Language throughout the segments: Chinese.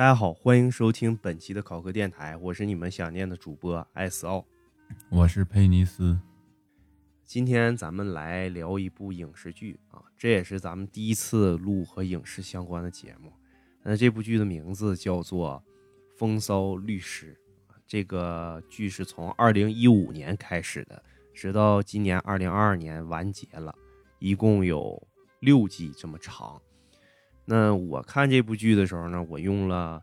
大家好，欢迎收听本期的考科电台，我是你们想念的主播艾斯奥。我是佩尼斯。今天咱们来聊一部影视剧啊，这也是咱们第一次录和影视相关的节目。那这部剧的名字叫做《风骚律师》。这个剧是从二零一五年开始的，直到今年二零二二年完结了，一共有六季这么长。那我看这部剧的时候呢，我用了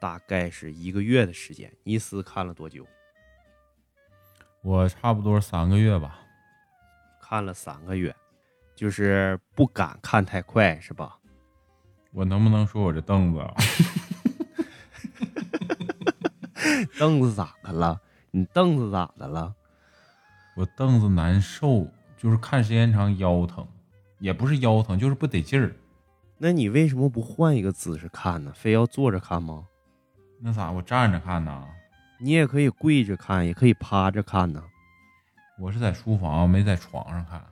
大概是一个月的时间。尼斯看了多久？我差不多三个月吧，看了三个月，就是不敢看太快，是吧？我能不能说我这凳子？凳子咋的了？你凳子咋的了？我凳子难受，就是看时间长腰疼，也不是腰疼，就是不得劲儿。那你为什么不换一个姿势看呢？非要坐着看吗？那咋？我站着看呢？你也可以跪着看，也可以趴着看呢。我是在书房，没在床上看。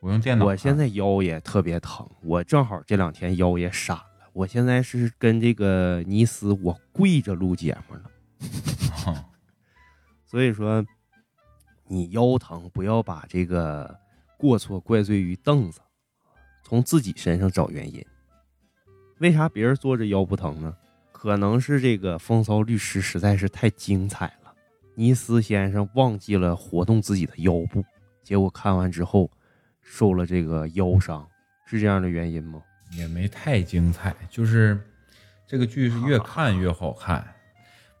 我用电脑。我现在腰也特别疼，我正好这两天腰也闪了。我现在是跟这个尼斯，我跪着录节目呢。所以说，你腰疼不要把这个过错怪罪于凳子。从自己身上找原因，为啥别人坐着腰不疼呢？可能是这个风骚律师实在是太精彩了，尼斯先生忘记了活动自己的腰部，结果看完之后受了这个腰伤，是这样的原因吗？也没太精彩，就是这个剧是越看越好看，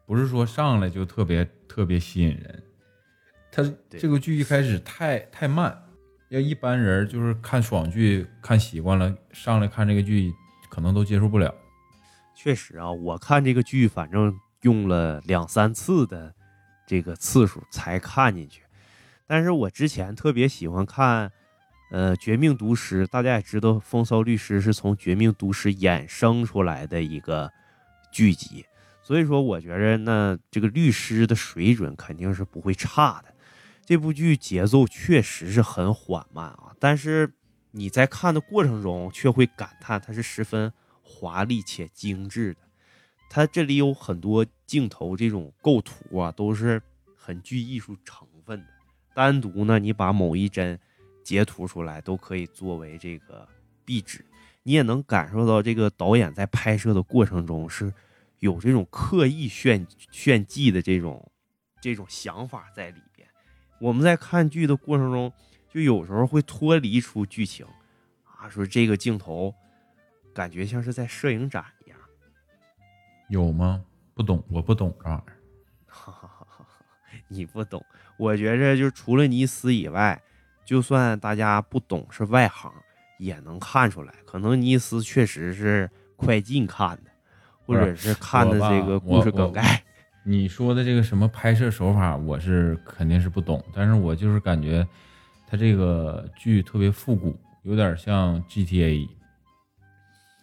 不是说上来就特别特别吸引人。他这个剧一开始太太慢。要一般人就是看爽剧看习惯了，上来看这个剧可能都接受不了。确实啊，我看这个剧反正用了两三次的这个次数才看进去。但是我之前特别喜欢看，呃，《绝命毒师》，大家也知道，《风骚律师》是从《绝命毒师》衍生出来的一个剧集，所以说我觉得那这个律师的水准肯定是不会差的。这部剧节奏确实是很缓慢啊，但是你在看的过程中却会感叹它是十分华丽且精致的。它这里有很多镜头，这种构图啊都是很具艺术成分的。单独呢，你把某一帧截图出来，都可以作为这个壁纸，你也能感受到这个导演在拍摄的过程中是有这种刻意炫炫技的这种这种想法在里。我们在看剧的过程中，就有时候会脱离出剧情，啊，说这个镜头感觉像是在摄影展一样，有吗？不懂，我不懂这玩意儿。你不懂，我觉着就除了尼斯以外，就算大家不懂是外行，也能看出来。可能尼斯确实是快进看的，或者是看的这个故事梗概。你说的这个什么拍摄手法，我是肯定是不懂，但是我就是感觉，它这个剧特别复古，有点像 GTA，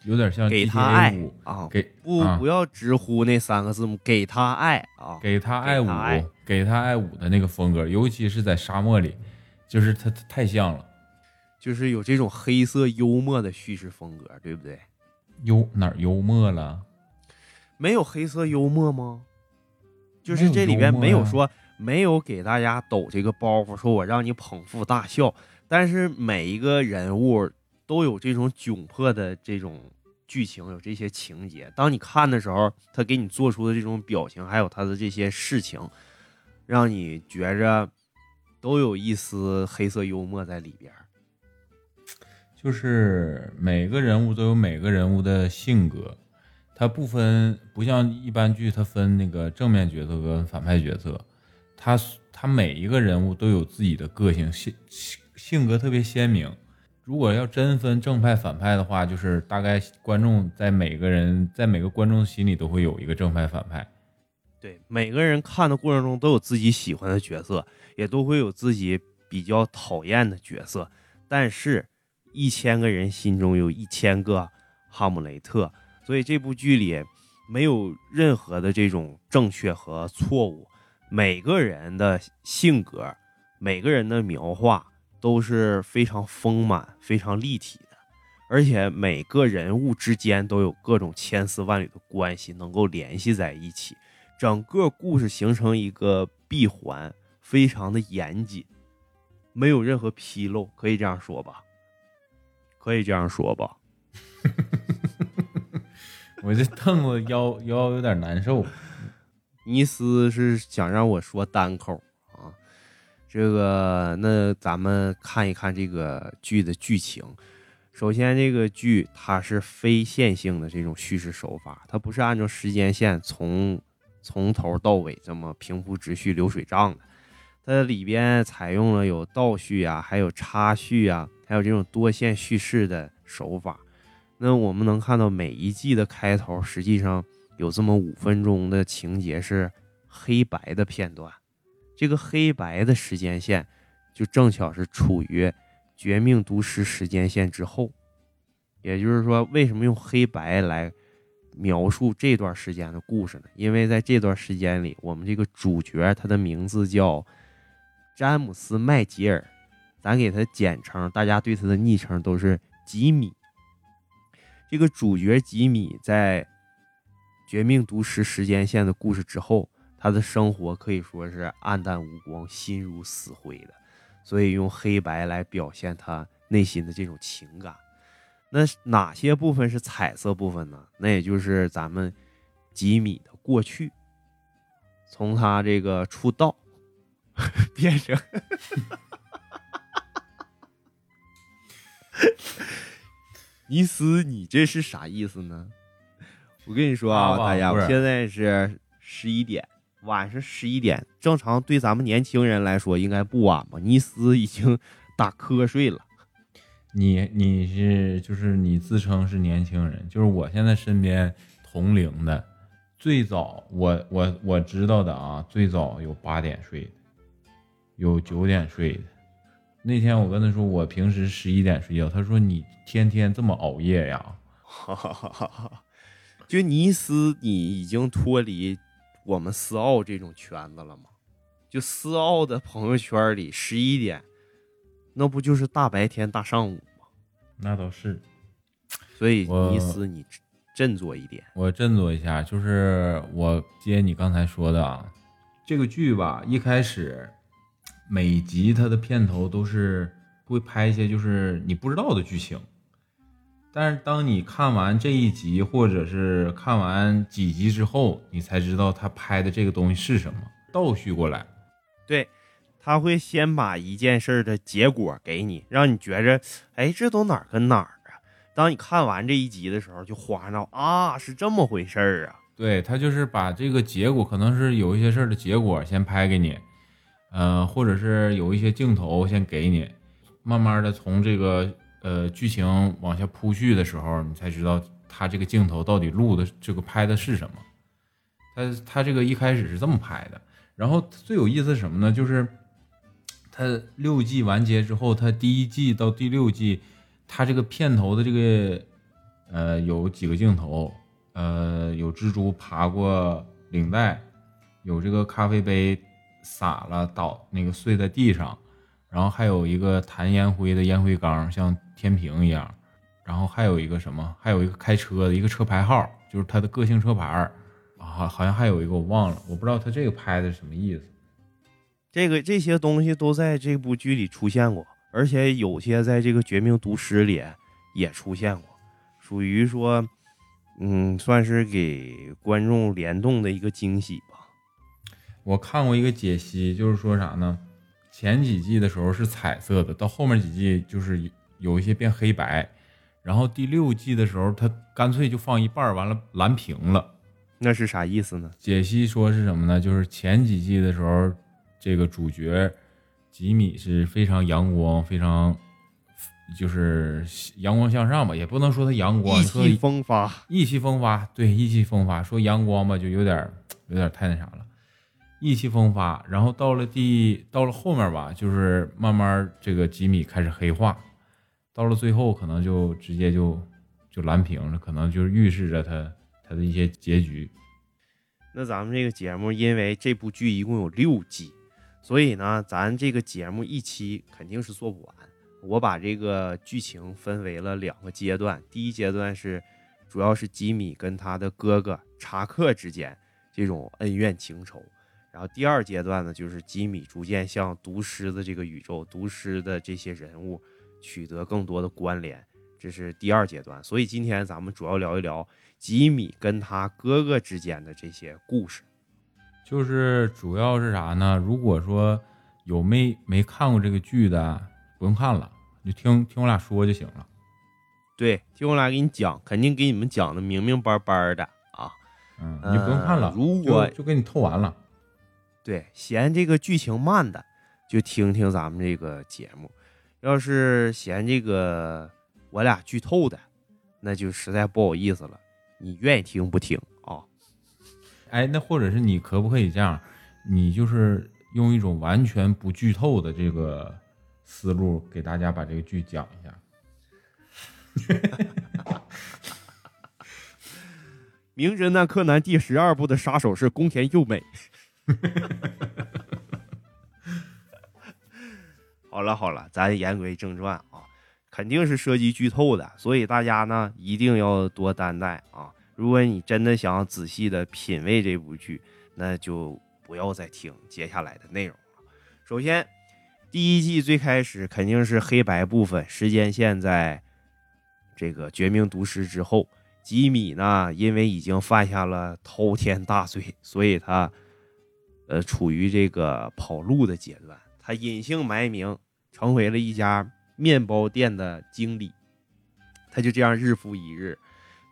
有点像给他爱啊，给不不要直呼那三个字母，给他爱啊，给他爱五，给他爱五的那个风格，尤其是在沙漠里，就是他太像了，就是有这种黑色幽默的叙事风格，对不对？幽哪幽默了？没有黑色幽默吗？就是这里边没有说没有给大家抖这个包袱，说我让你捧腹大笑，但是每一个人物都有这种窘迫的这种剧情，有这些情节。当你看的时候，他给你做出的这种表情，还有他的这些事情，让你觉着都有一丝黑色幽默在里边。就是每个人物都有每个人物的性格。它不分，不像一般剧，它分那个正面角色跟反派角色，它它每一个人物都有自己的个性，性性格特别鲜明。如果要真分正派反派的话，就是大概观众在每个人在每个观众心里都会有一个正派反派。对，每个人看的过程中都有自己喜欢的角色，也都会有自己比较讨厌的角色。但是，一千个人心中有一千个哈姆雷特。所以这部剧里没有任何的这种正确和错误，每个人的性格、每个人的描画都是非常丰满、非常立体的。而且每个人物之间都有各种千丝万缕的关系，能够联系在一起，整个故事形成一个闭环，非常的严谨，没有任何纰漏，可以这样说吧？可以这样说吧？我这凳子腰腰有点难受。尼斯是想让我说单口啊，这个那咱们看一看这个剧的剧情。首先，这个剧它是非线性的这种叙事手法，它不是按照时间线从从头到尾这么平铺直叙、流水账的。它里边采用了有倒叙啊，还有插叙啊，还有这种多线叙事的手法。那我们能看到每一季的开头，实际上有这么五分钟的情节是黑白的片段。这个黑白的时间线就正巧是处于。绝命毒师时间线之后，也就是说，为什么用黑白来描述这段时间的故事呢？因为在这段时间里，我们这个主角他的名字叫詹姆斯·麦吉尔，咱给他简称，大家对他的昵称都是吉米。这个主角吉米在绝命毒师时间线的故事之后，他的生活可以说是黯淡无光、心如死灰的。所以用黑白来表现他内心的这种情感，那哪些部分是彩色部分呢？那也就是咱们吉米的过去，从他这个出道 变成，尼斯，你这是啥意思呢？我跟你说啊，大家，我现在是十一点。晚上十一点，正常对咱们年轻人来说应该不晚吧？尼斯已经打瞌睡了。你你是就是你自称是年轻人，就是我现在身边同龄的，最早我我我知道的啊，最早有八点睡的，有九点睡的。那天我跟他说我平时十一点睡觉，他说你天天这么熬夜呀？哈哈哈哈哈！就尼斯，你已经脱离。我们思奥这种圈子了吗？就思奥的朋友圈里，十一点，那不就是大白天大上午吗？那倒是。所以尼斯，你振作一点。我振作一下，就是我接你刚才说的啊，这个剧吧，一开始每集它的片头都是会拍一些就是你不知道的剧情。但是当你看完这一集，或者是看完几集之后，你才知道他拍的这个东西是什么，倒叙过来。对，他会先把一件事的结果给你，让你觉着，哎，这都哪儿跟哪儿啊？当你看完这一集的时候，就恍然啊，是这么回事儿啊。对他就是把这个结果，可能是有一些事儿的结果先拍给你，呃，或者是有一些镜头先给你，慢慢的从这个。呃，剧情往下铺叙的时候，你才知道他这个镜头到底录的这个拍的是什么。他他这个一开始是这么拍的，然后最有意思是什么呢？就是他六季完结之后，他第一季到第六季，他这个片头的这个呃有几个镜头，呃有蜘蛛爬过领带，有这个咖啡杯洒了倒那个碎在地上。然后还有一个弹烟灰的烟灰缸，像天平一样。然后还有一个什么？还有一个开车的一个车牌号，就是他的个性车牌啊。好像还有一个我忘了，我不知道他这个拍的什么意思。这个这些东西都在这部剧里出现过，而且有些在这个《绝命毒师》里也出现过，属于说，嗯，算是给观众联动的一个惊喜。我看过一个解析，就是说啥呢？前几季的时候是彩色的，到后面几季就是有一些变黑白，然后第六季的时候它干脆就放一半，完了蓝屏了，那是啥意思呢？解析说是什么呢？就是前几季的时候，这个主角吉米是非常阳光，非常就是阳光向上吧，也不能说他阳光，意气风发，意气风发，对，意气风发，说阳光吧，就有点有点太那啥了。意气风发，然后到了第到了后面吧，就是慢慢这个吉米开始黑化，到了最后可能就直接就就蓝屏了，可能就是预示着他他的一些结局。那咱们这个节目，因为这部剧一共有六季，所以呢，咱这个节目一期肯定是做不完，我把这个剧情分为了两个阶段，第一阶段是主要是吉米跟他的哥哥查克之间这种恩怨情仇，然后第二阶段呢，就是吉米逐渐向毒师的这个宇宙、毒师的这些人物取得更多的关联，这是第二阶段。所以今天咱们主要聊一聊吉米跟他哥哥之间的这些故事。就是主要是啥呢？如果说有没没看过这个剧的，不用看了，就听听我俩说就行了。对，听我俩给你讲，肯定给你们讲的明明白白的啊。嗯，你不用看了，如果就给你透完了。对，嫌这个剧情慢的，就听听咱们这个节目；要是嫌这个我俩剧透的，那就实在不好意思了。你愿意听不听啊？哎，那或者是你可不可以这样？你就是用一种完全不剧透的这个思路，给大家把这个剧讲一下。名侦探柯南第十二部的杀手是宫田佑美。好了好了，咱言归正传啊，肯定是涉及剧透的，所以大家呢一定要多担待啊。如果你真的想仔细的品味这部剧，那就不要再听接下来的内容了。首先，第一季最开始肯定是黑白部分，时间线在这个绝命毒师之后，吉米呢因为已经犯下了滔天大罪，所以他呃处于这个跑路的阶段，他隐姓埋名，成为了一家面包店的经理，他就这样日复一日。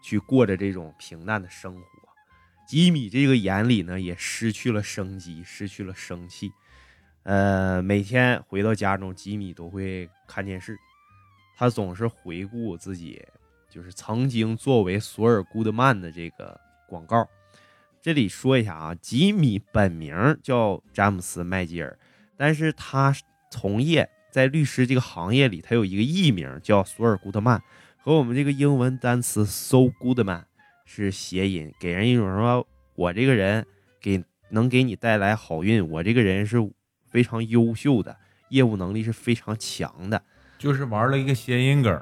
去过着这种平淡的生活，吉米这个眼里呢也失去了生机，失去了生气。呃，每天回到家中，吉米都会看电视，他总是回顾自己就是曾经作为索尔·古德曼的这个广告。这里说一下啊，吉米本名叫詹姆斯·麦吉尔，但是他从业在律师这个行业里，他有一个艺名叫索尔·古特曼。和我们这个英文单词 so good man 是谐音，给人一种说我这个人给能给你带来好运，我这个人是非常优秀的，业务能力是非常强的，就是玩了一个谐音梗。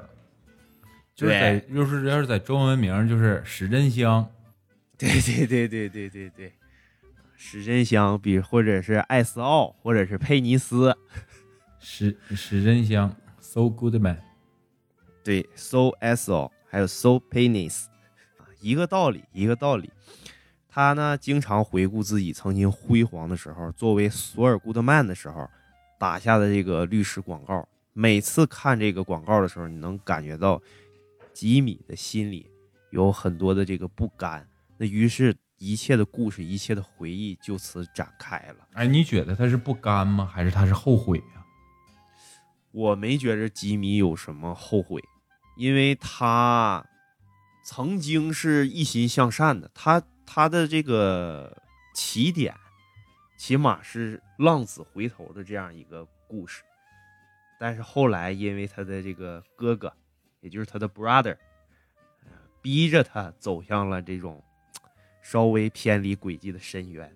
就是在就是要是在中文名就是史珍香，对对对对对对对，史珍香比或者是艾斯奥或者是佩尼斯，史史珍香 so good man。对，so so 还有 so penis，啊，一个道理，一个道理。他呢，经常回顾自己曾经辉煌的时候，作为索尔·古德曼的时候打下的这个律师广告。每次看这个广告的时候，你能感觉到吉米的心里有很多的这个不甘。那于是，一切的故事，一切的回忆就此展开了。哎，你觉得他是不甘吗？还是他是后悔呀？我没觉着吉米有什么后悔。因为他曾经是一心向善的，他他的这个起点，起码是浪子回头的这样一个故事。但是后来因为他的这个哥哥，也就是他的 brother，逼着他走向了这种稍微偏离轨迹的深渊。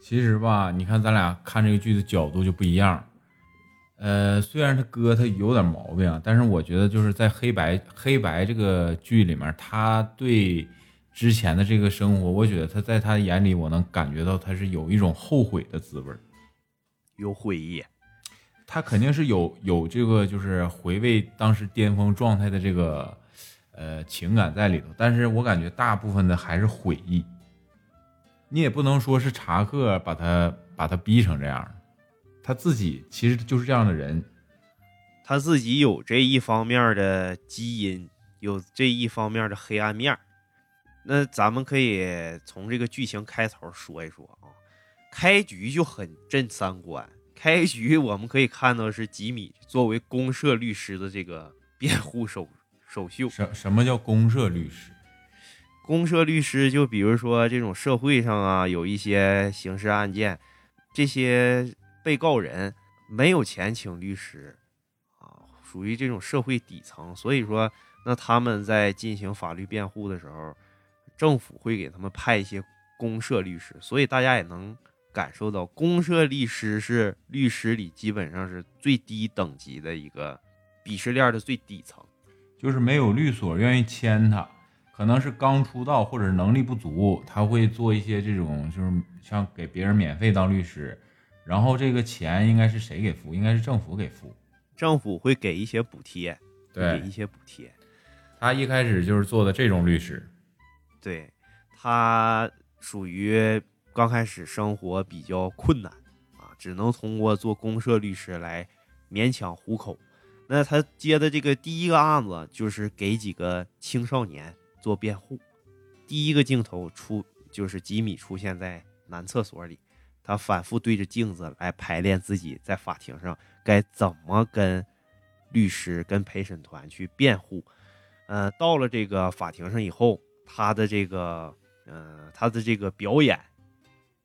其实吧，你看咱俩看这个剧的角度就不一样。呃，虽然他哥他有点毛病，但是我觉得就是在黑白黑白这个剧里面，他对之前的这个生活，我觉得他在他眼里，我能感觉到他是有一种后悔的滋味有悔意，他肯定是有有这个就是回味当时巅峰状态的这个呃情感在里头，但是我感觉大部分的还是悔意。你也不能说是查克把他把他逼成这样。他自己其实就是这样的人，他自己有这一方面的基因，有这一方面的黑暗面那咱们可以从这个剧情开头说一说啊，开局就很震三观。开局我们可以看到是吉米作为公社律师的这个辩护手首秀。什什么叫公社律师？公社律师就比如说这种社会上啊，有一些刑事案件，这些。被告人没有钱请律师，啊，属于这种社会底层，所以说，那他们在进行法律辩护的时候，政府会给他们派一些公社律师，所以大家也能感受到，公社律师是律师里基本上是最低等级的一个鄙视链的最底层。就是没有律所愿意签他，可能是刚出道或者能力不足，他会做一些这种，就是像给别人免费当律师，然后这个钱应该是谁给付？应该是政府给付，政府会给一些补贴，对给一些补贴。他一开始就是做的这种律师，对他属于刚开始生活比较困难啊，只能通过做公社律师来勉强糊口。那他接的这个第一个案子就是给几个青少年做辩护。第一个镜头出就是吉米出现在男厕所里，他反复对着镜子来排练自己在法庭上该怎么跟律师、跟陪审团去辩护。呃，到了这个法庭上以后，他的这个呃他的这个表演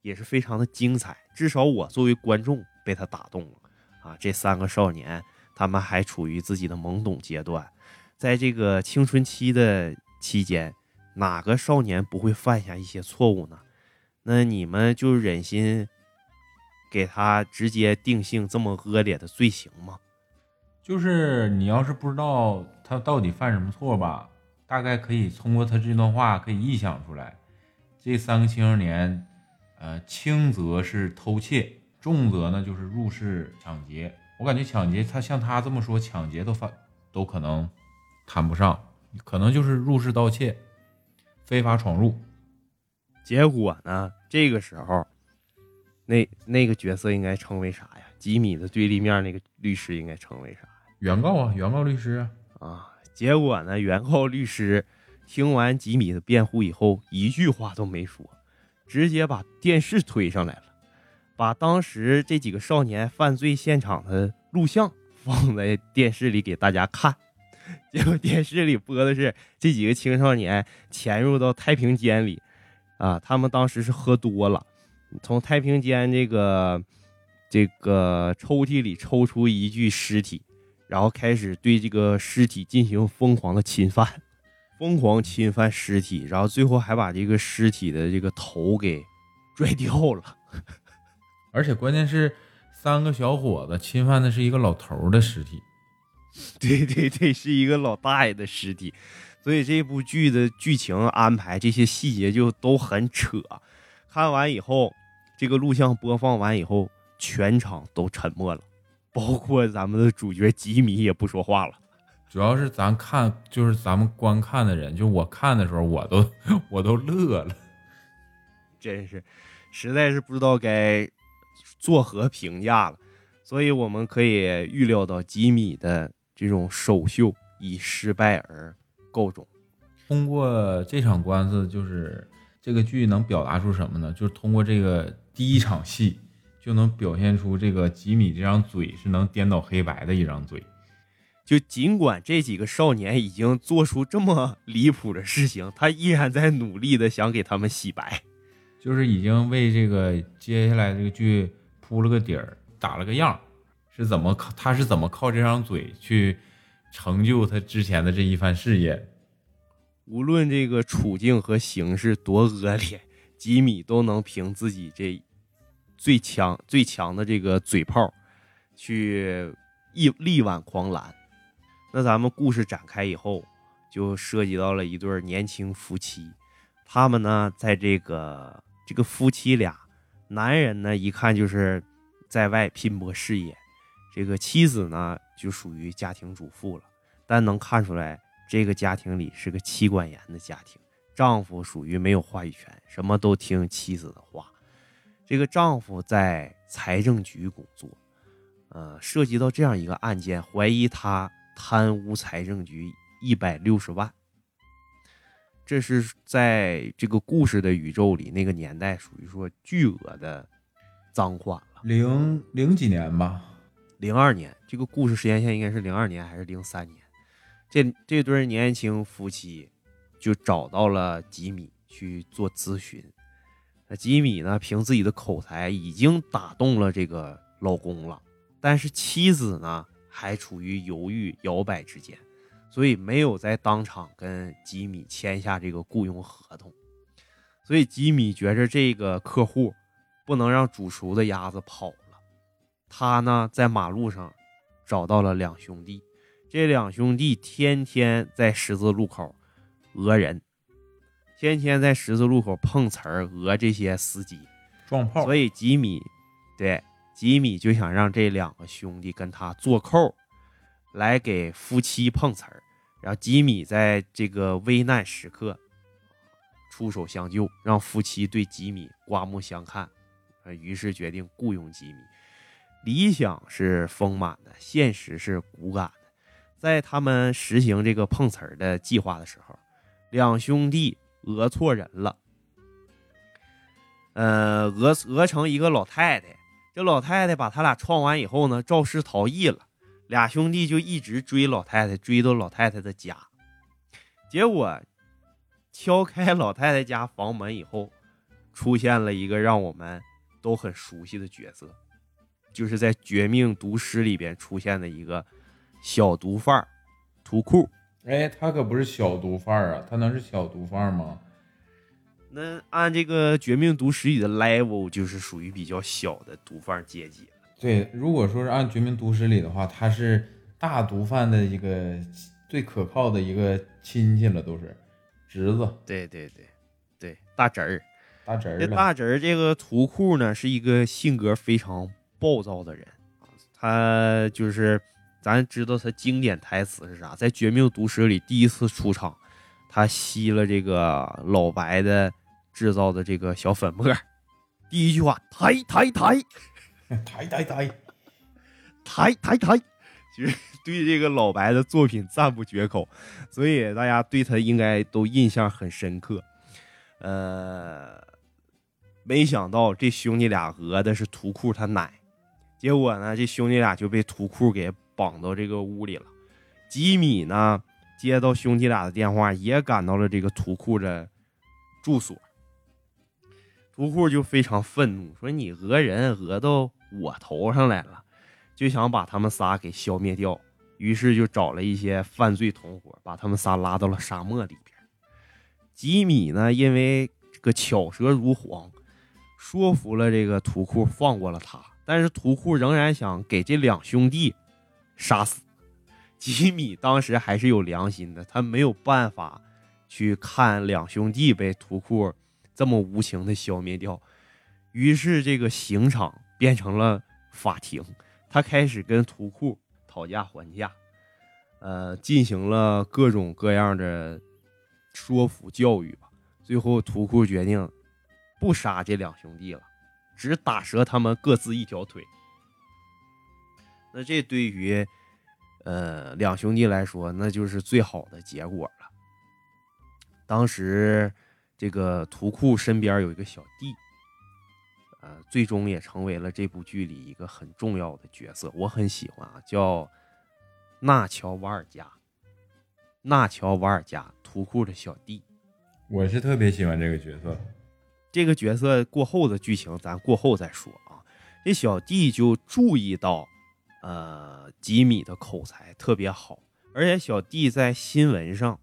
也是非常的精彩，至少我作为观众被他打动了啊！这三个少年。他们还处于自己的懵懂阶段，在这个青春期的期间，哪个少年不会犯下一些错误呢？那你们就忍心给他直接定性这么恶劣的罪行吗？就是你要是不知道他到底犯什么错吧，大概可以通过他这段话可以臆想出来，这三个青少年，呃，轻则是偷窃，重则呢就是入室抢劫。我感觉抢劫，他像他这么说，抢劫都犯都可能谈不上，可能就是入室盗窃、非法闯入。结果呢，这个时候，那那个角色应该称为啥呀？吉米的对立面那个律师应该称为啥？原告啊，原告律师啊。啊，结果呢，原告律师听完吉米的辩护以后，一句话都没说，直接把电视推上来了。把当时这几个少年犯罪现场的录像放在电视里给大家看，结果电视里播的是这几个青少年潜入到太平间里，啊，他们当时是喝多了，从太平间这个这个抽屉里抽出一具尸体，然后开始对这个尸体进行疯狂的侵犯，疯狂侵犯尸体，然后最后还把这个尸体的这个头给拽掉了。而且关键是，三个小伙子侵犯的是一个老头的尸体，对对对，是一个老大爷的尸体，所以这部剧的剧情安排这些细节就都很扯。看完以后，这个录像播放完以后，全场都沉默了，包括咱们的主角吉米也不说话了。主要是咱看，就是咱们观看的人，就我看的时候，我都 我都乐了，真是，实在是不知道该。作何评价了？所以我们可以预料到吉米的这种首秀以失败而告终。通过这场官司，就是这个剧能表达出什么呢？就是通过这个第一场戏，就能表现出这个吉米这张嘴是能颠倒黑白的一张嘴。就尽管这几个少年已经做出这么离谱的事情，他依然在努力的想给他们洗白，就是已经为这个接下来这个剧。铺了个底儿，打了个样，是怎么靠？他是怎么靠这张嘴去成就他之前的这一番事业？无论这个处境和形势多恶劣，吉米都能凭自己这最强最强的这个嘴炮，去一力挽狂澜。那咱们故事展开以后，就涉及到了一对年轻夫妻，他们呢，在这个这个夫妻俩。男人呢，一看就是在外拼搏事业，这个妻子呢就属于家庭主妇了。但能看出来，这个家庭里是个妻管严的家庭，丈夫属于没有话语权，什么都听妻子的话。这个丈夫在财政局工作，呃，涉及到这样一个案件，怀疑他贪污财政局一百六十万。这是在这个故事的宇宙里，那个年代属于说巨额的赃款了。零零几年吧，零二年。这个故事时间线应该是零二年还是零三年？这这对年轻夫妻就找到了吉米去做咨询。那吉米呢，凭自己的口才已经打动了这个老公了，但是妻子呢，还处于犹豫摇摆之间。所以没有在当场跟吉米签下这个雇佣合同，所以吉米觉着这个客户不能让煮熟的鸭子跑了。他呢在马路上找到了两兄弟，这两兄弟天天在十字路口讹人，天天在十字路口碰瓷儿讹这些司机，撞炮，所以吉米对吉米就想让这两个兄弟跟他做扣，来给夫妻碰瓷儿。然后吉米在这个危难时刻出手相救，让夫妻对吉米刮目相看，于是决定雇佣吉米。理想是丰满的，现实是骨感的。在他们实行这个碰瓷儿的计划的时候，两兄弟讹错人了，呃，讹讹成一个老太太。这老太太把他俩撞完以后呢，肇事逃逸了。俩兄弟就一直追老太太，追到老太太的家。结果敲开老太太家房门以后，出现了一个让我们都很熟悉的角色，就是在《绝命毒师》里边出现的一个小毒贩儿图库。哎，他可不是小毒贩儿啊，他能是小毒贩儿吗？那按这个《绝命毒师》里的 level，就是属于比较小的毒贩阶级了。对，如果说是按《绝命毒师》里的话，他是大毒贩的一个最可靠的一个亲戚了，都是侄子。对对对对，大侄儿。大侄儿这，大侄儿这个图库呢，是一个性格非常暴躁的人。他就是，咱知道他经典台词是啥，在《绝命毒师》里第一次出场，他吸了这个老白的制造的这个小粉末，第一句话抬抬抬抬抬抬，抬抬抬，其实对这个老白的作品赞不绝口，所以大家对他应该都印象很深刻。呃，没想到这兄弟俩讹的是图库他奶，结果呢，这兄弟俩就被图库给绑到这个屋里了。吉米呢，接到兄弟俩的电话，也赶到了这个图库的住所。图库就非常愤怒，说：“你讹人讹到我头上来了，就想把他们仨给消灭掉。”于是就找了一些犯罪同伙，把他们仨拉到了沙漠里边。吉米呢，因为这个巧舌如簧，说服了这个图库放过了他，但是图库仍然想给这两兄弟杀死。吉米当时还是有良心的，他没有办法去看两兄弟被图库这么无情的消灭掉，于是这个刑场变成了法庭，他开始跟图库讨价还价，呃，进行了各种各样的说服教育吧。最后，图库决定不杀这两兄弟了，只打折他们各自一条腿。那这对于呃两兄弟来说，那就是最好的结果了。当时这个图库身边有一个小弟，呃，最终也成为了这部剧里一个很重要的角色，我很喜欢啊，叫纳乔瓦尔加。纳乔瓦尔加，图库的小弟。我是特别喜欢这个角色。这个角色过后的剧情，咱过后再说啊。这小弟就注意到，呃，吉米的口才特别好，而且小弟在新闻上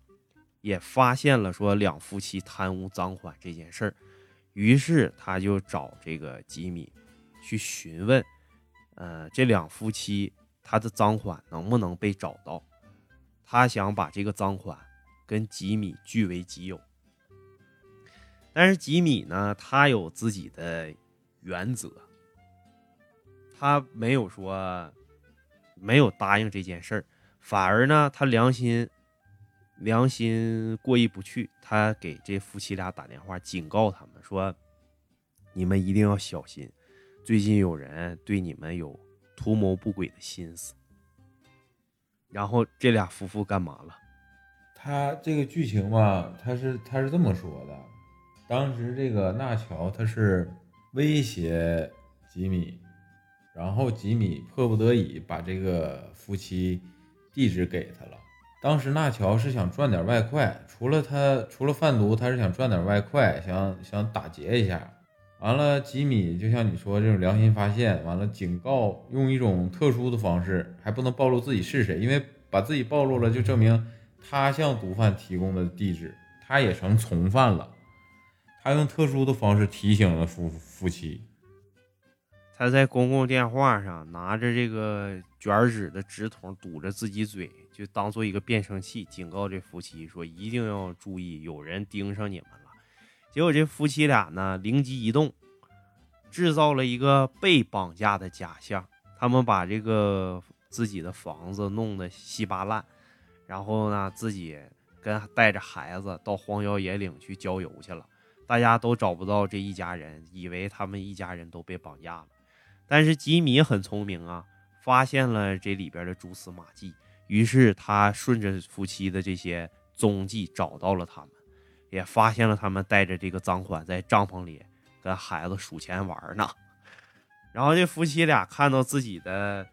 也发现了说两夫妻贪污赃款这件事儿，于是他就找这个吉米去询问，呃，这两夫妻他的赃款能不能被找到，他想把这个赃款跟吉米据为己有。但是吉米呢，他有自己的原则，他没有说没有答应这件事儿，反而呢，他良心良心过意不去，他给这夫妻俩打电话警告他们说：“你们一定要小心，最近有人对你们有图谋不轨的心思。”然后这俩夫妇干嘛了？他这个剧情吧，他是他是这么说的，当时这个纳乔他是威胁吉米，然后吉米迫不得已把这个夫妻地址给他了。当时纳乔是想赚点外快，除了他除了贩毒，他是想赚点外快，想想打劫一下。完了，吉米就像你说这种良心发现，完了警告用一种特殊的方式，还不能暴露自己是谁，因为把自己暴露了，就证明他向毒贩提供的地址，他也成从犯了。他用特殊的方式提醒了夫夫妻，他在公共电话上拿着这个卷纸的纸筒堵着自己嘴，就当做一个变声器，警告这夫妻说一定要注意，有人盯上你们了。结果这夫妻俩呢，灵机一动，制造了一个被绑架的假象。他们把这个自己的房子弄得稀巴烂，然后呢，自己跟带着孩子到荒郊野岭去郊游去了。大家都找不到这一家人，以为他们一家人都被绑架了。但是吉米很聪明啊，发现了这里边的蛛丝马迹，于是他顺着夫妻的这些踪迹找到了他们，也发现了他们带着这个赃款在帐篷里跟孩子数钱玩呢。然后这夫妻俩看到自己的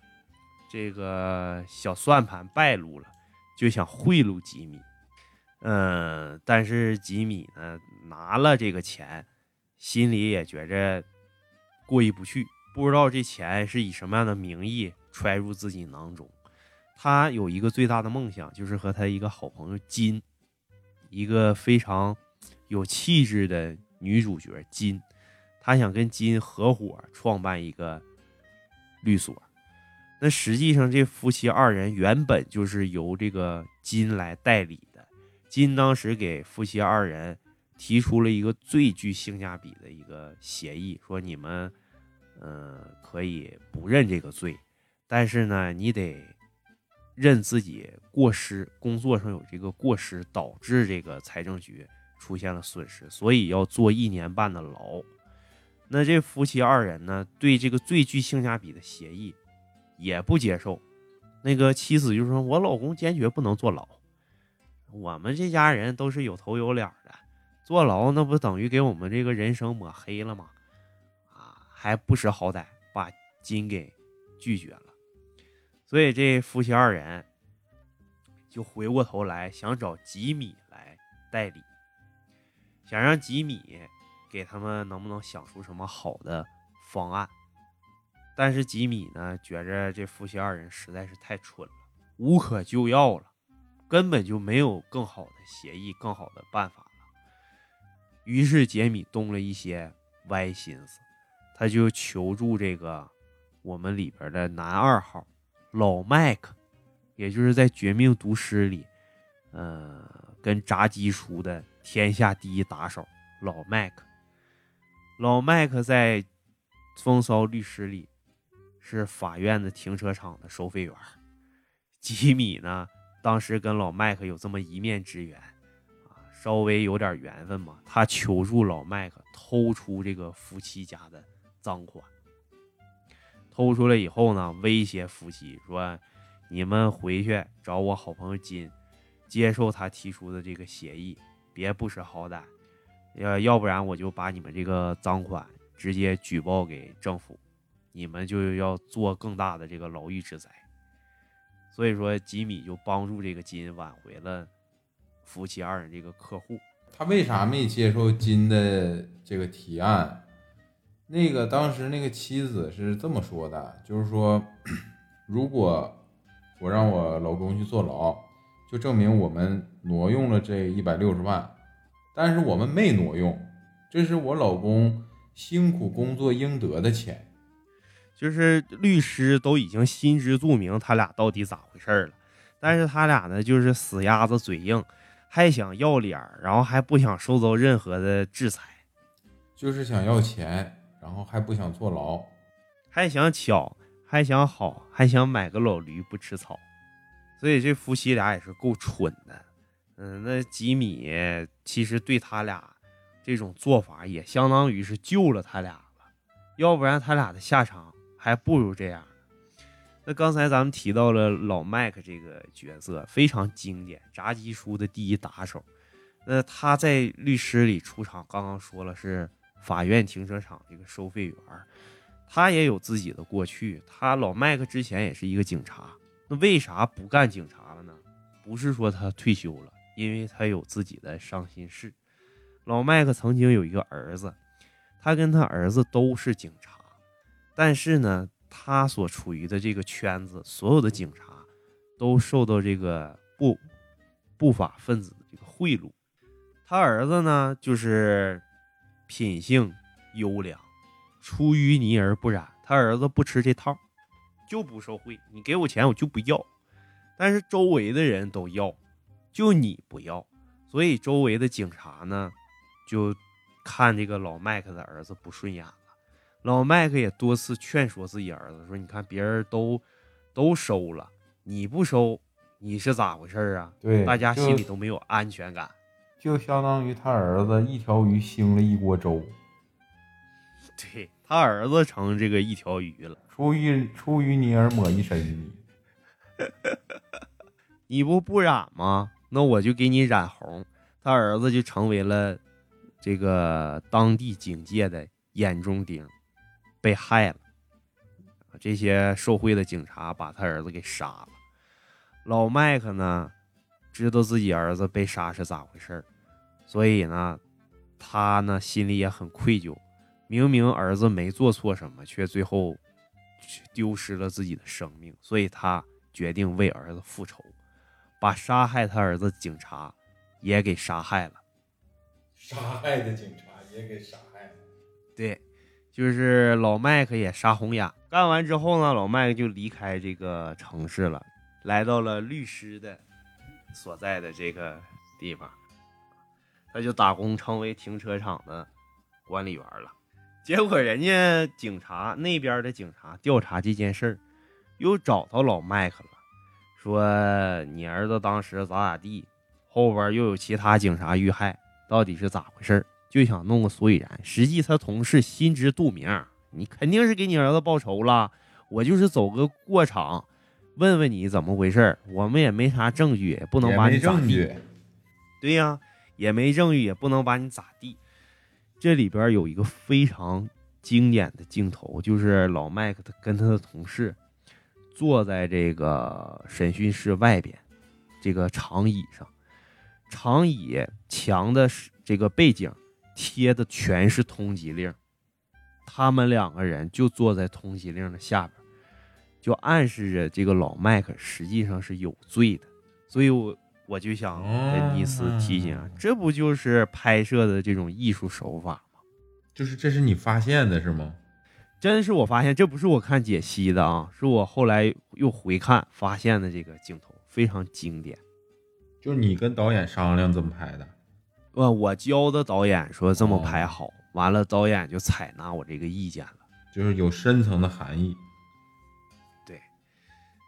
这个小算盘败露了，就想贿赂吉米。嗯，但是吉米呢拿了这个钱，心里也觉着过意不去，不知道这钱是以什么样的名义揣入自己囊中。他有一个最大的梦想，就是和他一个好朋友金，一个非常有气质的女主角金，他想跟金合伙创办一个律所。那实际上这夫妻二人原本就是由这个金来代理的。金当时给夫妻二人提出了一个最具性价比的一个协议，说你们，嗯，可以不认这个罪，但是呢，你得认自己过失，工作上有这个过失，导致这个财政局出现了损失，所以要做一年半的牢。那这夫妻二人呢，对这个最具性价比的协议也不接受，那个妻子就说：“我老公坚决不能坐牢。”我们这家人都是有头有脸的，坐牢那不等于给我们这个人生抹黑了吗？啊，还不识好歹，把金给拒绝了。所以这夫妻二人就回过头来想找吉米来代理，想让吉米给他们能不能想出什么好的方案。但是吉米呢，觉着这夫妻二人实在是太蠢了，无可救药了。根本就没有更好的协议、更好的办法了。于是杰米动了一些歪心思，他就求助这个我们里边的男二号老麦克，也就是在《绝命毒师》里，呃，跟炸鸡叔的天下第一打手老麦克。老麦克在《风骚律师》里是法院的停车场的收费员。吉米呢？当时跟老麦克有这么一面之缘，啊，稍微有点缘分嘛。他求助老麦克偷出这个夫妻家的赃款，偷出来以后呢，威胁夫妻说：“你们回去找我好朋友金，接受他提出的这个协议，别不识好歹，要要不然我就把你们这个赃款直接举报给政府，你们就要做更大的这个牢狱之灾。”所以说，吉米就帮助这个金挽回了夫妻二人这个客户。他为啥没接受金的这个提案？那个当时那个妻子是这么说的，就是说，如果我让我老公去坐牢，就证明我们挪用了这一百六十万，但是我们没挪用，这是我老公辛苦工作应得的钱。就是律师都已经心知肚明，他俩到底咋回事了。但是他俩呢，就是死鸭子嘴硬，还想要脸儿，然后还不想受到任何的制裁，就是想要钱，然后还不想坐牢，还想巧，还想好，还想买个老驴不吃草。所以这夫妻俩也是够蠢的。嗯，那吉米其实对他俩这种做法，也相当于是救了他俩了，要不然他俩的下场。还不如这样。那刚才咱们提到了老麦克这个角色非常经典，炸鸡叔的第一打手。那他在律师里出场，刚刚说了是法院停车场这个收费员，他也有自己的过去。他老麦克之前也是一个警察，那为啥不干警察了呢？不是说他退休了，因为他有自己的伤心事。老麦克曾经有一个儿子，他跟他儿子都是警察。但是呢，他所处于的这个圈子，所有的警察都受到这个不不法分子的这个贿赂。他儿子呢，就是品性优良，出淤泥而不染。他儿子不吃这套，就不受贿。你给我钱，我就不要。但是周围的人都要，就你不要，所以周围的警察呢，就看这个老麦克的儿子不顺眼了。老麦克也多次劝说自己儿子说：“你看别人都都收了，你不收，你是咋回事啊？对，大家心里都没有安全感。就相当于他儿子一条鱼腥了一锅粥。对他儿子成这个一条鱼了。出淤出淤泥而抹一身泥。你不不染吗？那我就给你染红。他儿子就成为了这个当地警界的眼中钉，被害了。这些受贿的警察把他儿子给杀了。老麦克呢，知道自己儿子被杀是咋回事儿所以呢，他呢心里也很愧疚。明明儿子没做错什么，却最后丢失了自己的生命，所以他决定为儿子复仇，把杀害他儿子的警察也给杀害了。杀害的警察也给杀害了。对，就是老麦克也杀红眼。干完之后呢，老麦克就离开这个城市了，来到了律师的所在的这个地方，他就打工成为停车场的管理员了。结果人家警察那边的警察调查这件事儿，又找到老麦克了，说你儿子当时咋咋地，后边又有其他警察遇害，到底是咋回事儿？就想弄个所以然。实际他同事心知肚明，你肯定是给你儿子报仇了。我就是走个过场，问问你怎么回事儿。我们也没啥证据，也不能把你咋地。对呀、也没证据，也不能把你咋地。这里边有一个非常经典的镜头，就是老麦克他跟他的同事坐在这个审讯室外边这个长椅上，长椅墙的这个背景贴的全是通缉令，他们两个人就坐在通缉令的下边，就暗示着这个老麦克实际上是有罪的，所以我我就想跟尼斯提醒啊，这不就是拍摄的这种艺术手法吗？就是这是你发现的是吗？真是我发现，这不是我看解析的啊，是我后来又回看发现的这个镜头非常经典。就是你跟导演商量怎么拍的。我我教的导演说这么拍好，完了导演就采纳我这个意见了。就是有深层的含义。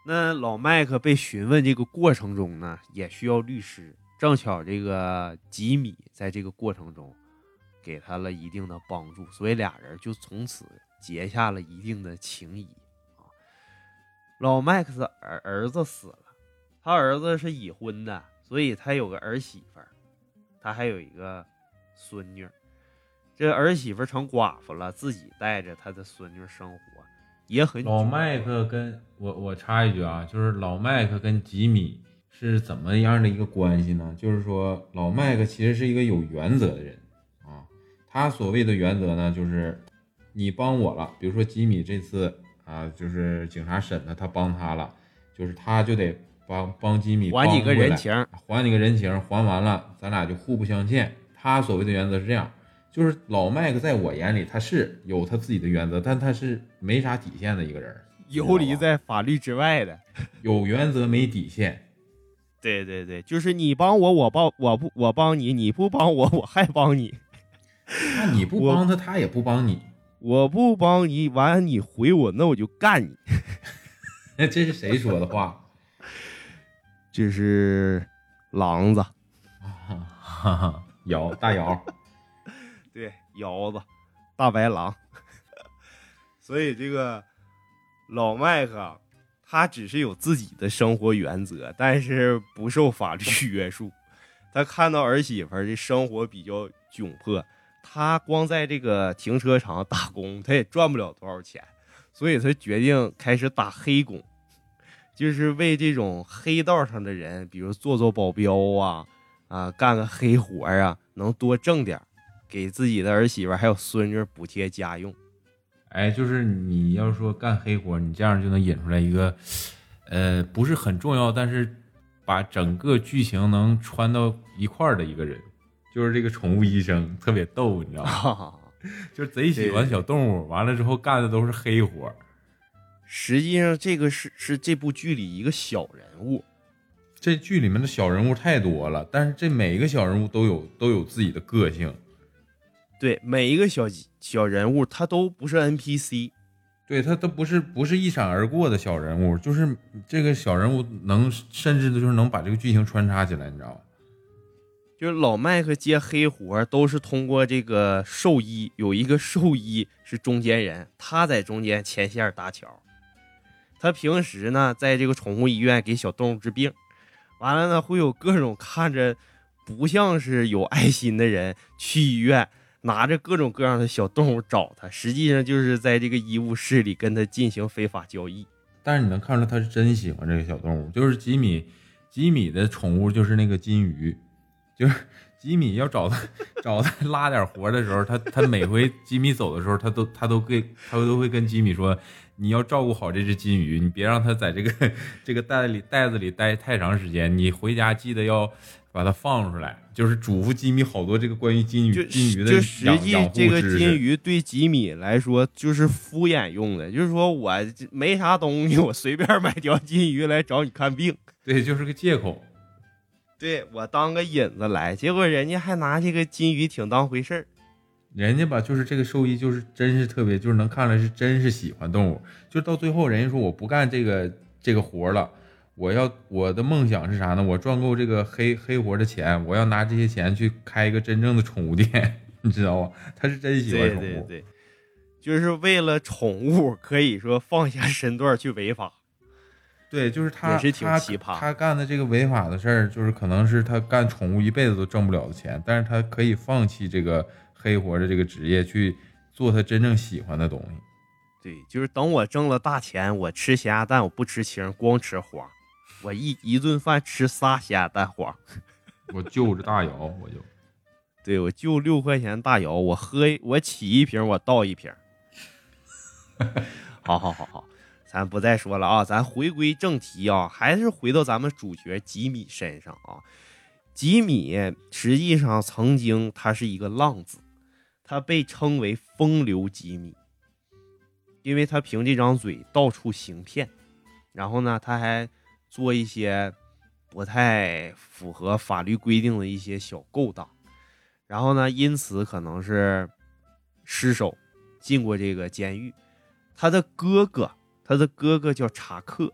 那老麦克被询问这个过程中呢，也需要律师。正巧这个吉米在这个过程中给他了一定的帮助，所以俩人就从此结下了一定的情谊啊。老麦克的儿儿子死了，他儿子是已婚的，所以他有个儿媳妇，他还有一个孙女。这儿媳妇成寡妇了，自己带着他的孙女生活，也很老麦克跟我我插一句啊，就是老麦克跟吉米是怎么样的一个关系呢？就是说老麦克其实是一个有原则的人啊，他所谓的原则呢，就是你帮我了，比如说吉米这次啊，就是警察审他，他帮他了，就是他就得帮帮吉米还你个人情。还你个人情，还完了，咱俩就互不相欠。他所谓的原则是这样，就是老麦克在我眼里他是有他自己的原则，但他是没啥底线的一个人，游离在法律之外的。有原则没底线。对对对，就是你帮我，我帮我不我帮你，你不帮我，我还帮你，那你不 帮他，他也不帮你，我不帮你，完你回我，那我就干你。这是谁说的话？这是狼子，哈哈，姚大姚，对，腰子，大白狼。所以这个老麦克，他只是有自己的生活原则，但是不受法律约束。他看到儿媳妇儿的生活比较窘迫，他光在这个停车场打工，他也赚不了多少钱，所以他决定开始打黑工，就是为这种黑道上的人，比如做做保镖啊，啊，干个黑活啊，能多挣点儿，给自己的儿媳妇儿还有孙女儿补贴家用。哎，就是你要说干黑活，你这样就能引出来一个，呃，不是很重要，但是把整个剧情能穿到一块儿的一个人，就是这个宠物医生，特别逗，你知道吗？就是贼喜欢小动物，完了之后干的都是黑活。实际上这个是是这部剧里一个小人物，这剧里面的小人物太多了，但是这每一个小人物都有都有自己的个性。对，每一个小小人物他都不是 NPC，对他都不是不是一闪而过的小人物，就是这个小人物能甚至就是能把这个剧情穿插起来，你知道吗？就是老麦克接黑活都是通过这个兽医，有一个兽医是中间人，他在中间牵线搭桥。他平时呢，在这个宠物医院给小动物治病，完了呢，会有各种看着不像是有爱心的人去医院，拿着各种各样的小动物找他，实际上就是在这个医务室里跟他进行非法交易。但是你能看出他是真喜欢这个小动物，就是吉米，吉米的宠物就是那个金鱼。就是吉米要找他找他拉点活的时候，他他每回吉米走的时候，他都他都给他都会跟吉米说，你要照顾好这只金鱼，你别让它在这个这个袋里袋子里待太长时间，你回家记得要把它放出来，就是嘱咐吉米好多这个关于金鱼金鱼的就实际这个金鱼对吉米来说就是敷衍用的，就是说我没啥东西，我随便买条金鱼来找你看病，对，就是个借口。对我当个引子来，结果人家还拿这个金鱼挺当回事儿。人家吧，就是这个兽医，就是真是特别，就是能看出来是真是喜欢动物。就到最后，人家说我不干这个这个活了，我要我的梦想是啥呢？我赚够这个黑黑活的钱，我要拿这些钱去开一个真正的宠物店，你知道吗？他是真喜欢宠物，对对对，就是为了宠物，可以说放下身段去违法。对，就是他，也是挺奇葩。他干的这个违法的事儿，就是可能是他干宠物一辈子都挣不了的钱，但是他可以放弃这个黑活的这个职业，去做他真正喜欢的东西。对，就是等我挣了大钱，我吃咸鸭蛋，我不吃青，光吃花，我一一顿饭吃仨咸蛋黄。我就着大窑，我就，对我就六块钱大窑，我喝我起一瓶，我倒一瓶。好好好好。咱不再说了啊，咱回归正题啊，还是回到咱们主角吉米身上啊。吉米实际上曾经他是一个浪子，他被称为风流吉米，因为他凭这张嘴到处行骗，然后呢，他还做一些不太符合法律规定的一些小勾当，然后呢，因此可能是失手进过这个监狱。他的哥哥。他的哥哥叫查克，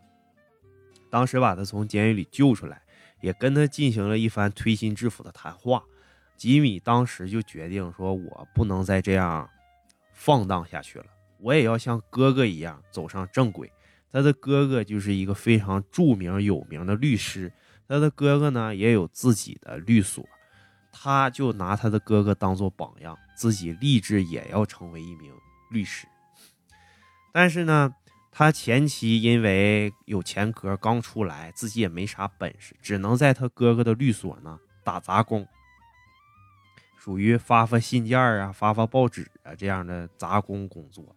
当时把他从监狱里救出来，也跟他进行了一番推心置腹的谈话。吉米当时就决定说：“我不能再这样放荡下去了，我也要像哥哥一样走上正轨。”他的哥哥就是一个非常著名有名的律师，他的哥哥呢也有自己的律所，他就拿他的哥哥当做榜样，自己立志也要成为一名律师。但是呢。他前期因为有前科刚出来，自己也没啥本事，只能在他哥哥的律所呢打杂工，属于发发信件啊、发发报纸啊这样的杂工工作。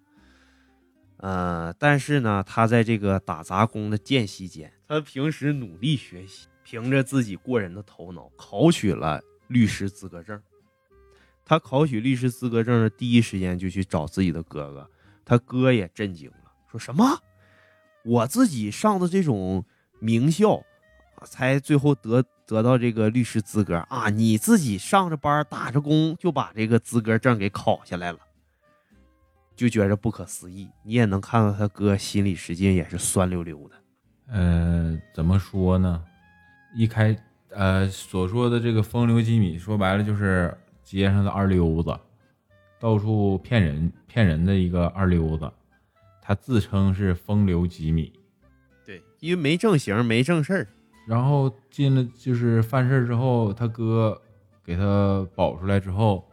呃，但是呢，他在这个打杂工的间隙间，他平时努力学习，凭着自己过人的头脑，考取了律师资格证。他考取律师资格证的第一时间就去找自己的哥哥，他哥也震惊了。说什么？我自己上的这种名校，才最后得得到这个律师资格啊！你自己上着班打着工就把这个资格证给考下来了，就觉着不可思议。你也能看到他哥心里实际也是酸溜溜的。呃，怎么说呢？一开呃所说的这个风流吉米，说白了就是街上的二流子，到处骗人骗人的一个二流子。他自称是风流吉米，对，因为没正形，没正事儿。然后进了就是犯事儿之后，他哥给他保出来之后，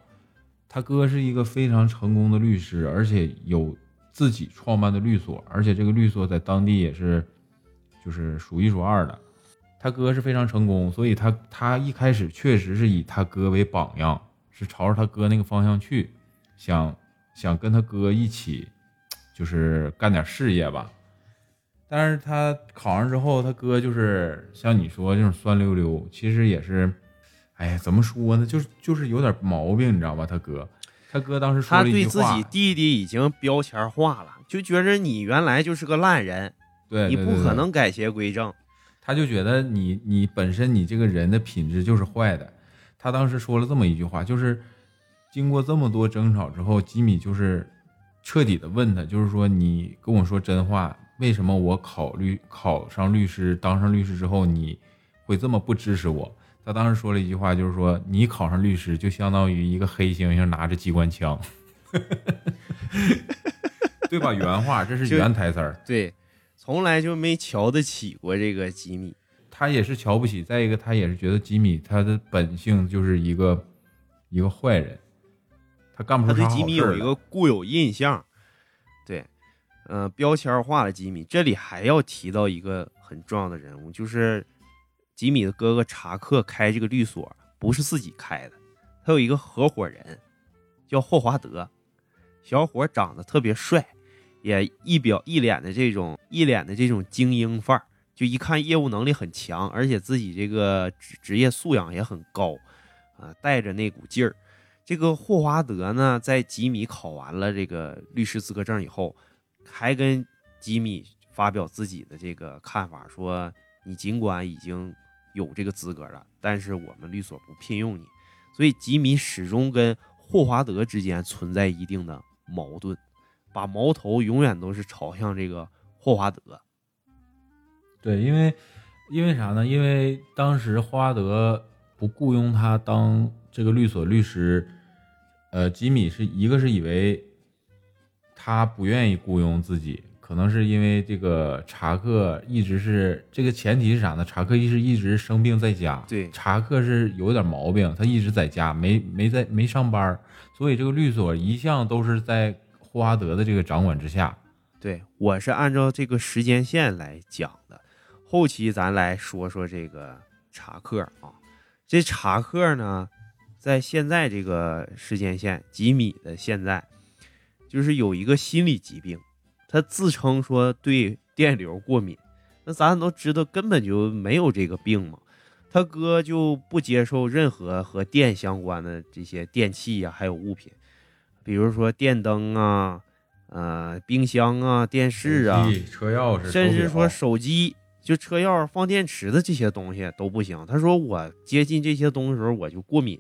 他哥是一个非常成功的律师，而且有自己创办的律所，而且这个律所在当地也是就是数一数二的。他哥是非常成功，所以他他一开始确实是以他哥为榜样，是朝着他哥那个方向去，想想跟他哥一起。就是干点事业吧，但是他考上之后，他哥就是像你说这种酸溜溜，其实也是，哎呀，怎么说呢？就是就是有点毛病，你知道吧？他哥，他哥当时说他对自己弟弟已经标签化了，就觉着你原来就是个烂人，对你不可能改邪归正。他就觉得你你本身你这个人的品质就是坏的。他当时说了这么一句话，就是经过这么多争吵之后，吉米就是彻底的问他，就是说你跟我说真话，为什么我考虑考上律师，当上律师之后你会这么不支持我？他当时说了一句话，就是说你考上律师就相当于一个黑猩猩拿着机关枪，对吧？原话，这是原台词儿。对，从来就没瞧得起过这个吉米。他也是瞧不起，再一个他也是觉得吉米他的本性就是一个一个坏人，他干不他对出啥好事儿来吉米有一个固有印象，对，呃，标签化了吉米。这里还要提到一个很重要的人物，就是吉米的哥哥查克开这个律所不是自己开的，他有一个合伙人叫霍华德，小伙长得特别帅，也一表一脸的这种一脸的这种精英范儿，就一看业务能力很强，而且自己这个职业素养也很高，啊、带着那股劲儿。这个霍华德呢，在吉米考完了这个律师资格证以后，还跟吉米发表自己的这个看法，说你尽管已经有这个资格了，但是我们律所不聘用你。所以吉米始终跟霍华德之间存在一定的矛盾，把矛头永远都是朝向这个霍华德。对，因为因为啥呢？因为当时霍华德不雇佣他当这个律所律师，呃，吉米是一个是以为他不愿意雇佣自己，可能是因为这个查克一直是这个前提是啥呢？查克一是一直生病在家，对查克是有点毛病，他一直在家，没没在没上班，所以这个律所一向都是在霍华德的这个掌管之下。对我是按照这个时间线来讲的。后期咱来说说这个查克啊，这查克呢，在现在这个时间线，吉米的现在就是有一个心理疾病，他自称说对电流过敏，那咱都知道根本就没有这个病嘛。他哥就不接受任何和电相关的这些电器呀、还有物品，比如说电灯啊、呃冰箱啊、电视啊，车钥匙，甚至说手机，就车钥匙、放电池的这些东西都不行。他说我接近这些东西的时候我就过敏，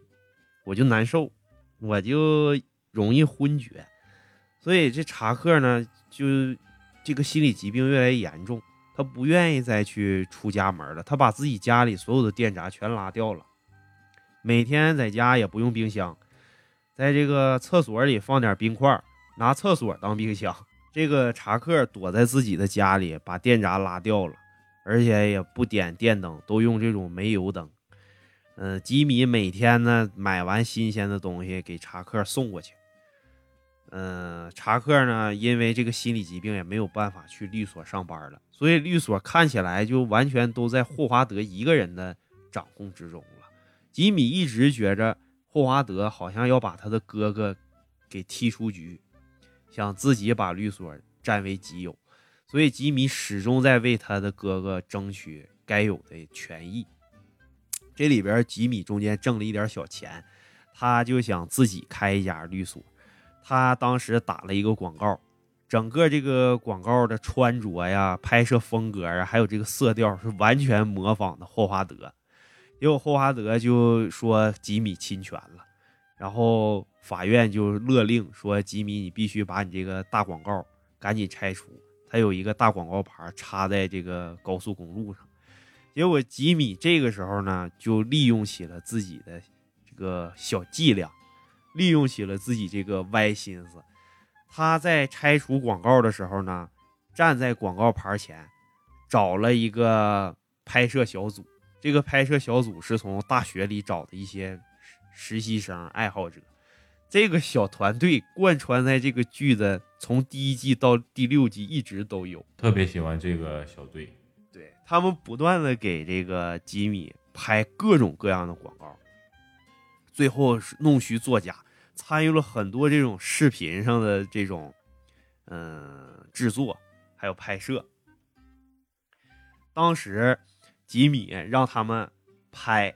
我就难受，我就容易昏厥。所以这查克呢，就这个心理疾病越来越严重，他不愿意再去出家门了，他把自己家里所有的电闸全拉掉了，每天在家也不用冰箱，在这个厕所里放点冰块，拿厕所当冰箱。这个查克躲在自己的家里，把电闸拉掉了，而且也不点电灯，都用这种煤油灯。嗯、吉米每天呢买完新鲜的东西给查克送过去。嗯、查克呢因为这个心理疾病也没有办法去律所上班了，所以律所看起来就完全都在霍华德一个人的掌控之中了。吉米一直觉着霍华德好像要把他的哥哥给踢出局，想自己把律所占为己有，所以吉米始终在为他的哥哥争取该有的权益。这里边吉米中间挣了一点小钱，他就想自己开一家律所。他当时打了一个广告，整个这个广告的穿着呀、拍摄风格啊，还有这个色调是完全模仿的霍华德。结果霍华德就说吉米侵权了，然后法院就勒令说吉米你必须把你这个大广告赶紧拆除。他有一个大广告牌插在这个高速公路上，结果吉米这个时候呢就利用起了自己的这个小伎俩，利用起了自己这个歪心思。他在拆除广告的时候呢，站在广告牌前，找了一个拍摄小组。这个拍摄小组是从大学里找的一些实习生爱好者。这个小团队贯穿在这个剧的从第一季到第六季一直都有。特别喜欢这个小队。对他们不断的给这个吉米拍各种各样的广告，最后弄虚作假，参与了很多这种视频上的这种嗯、制作，还有拍摄。当时吉米让他们拍，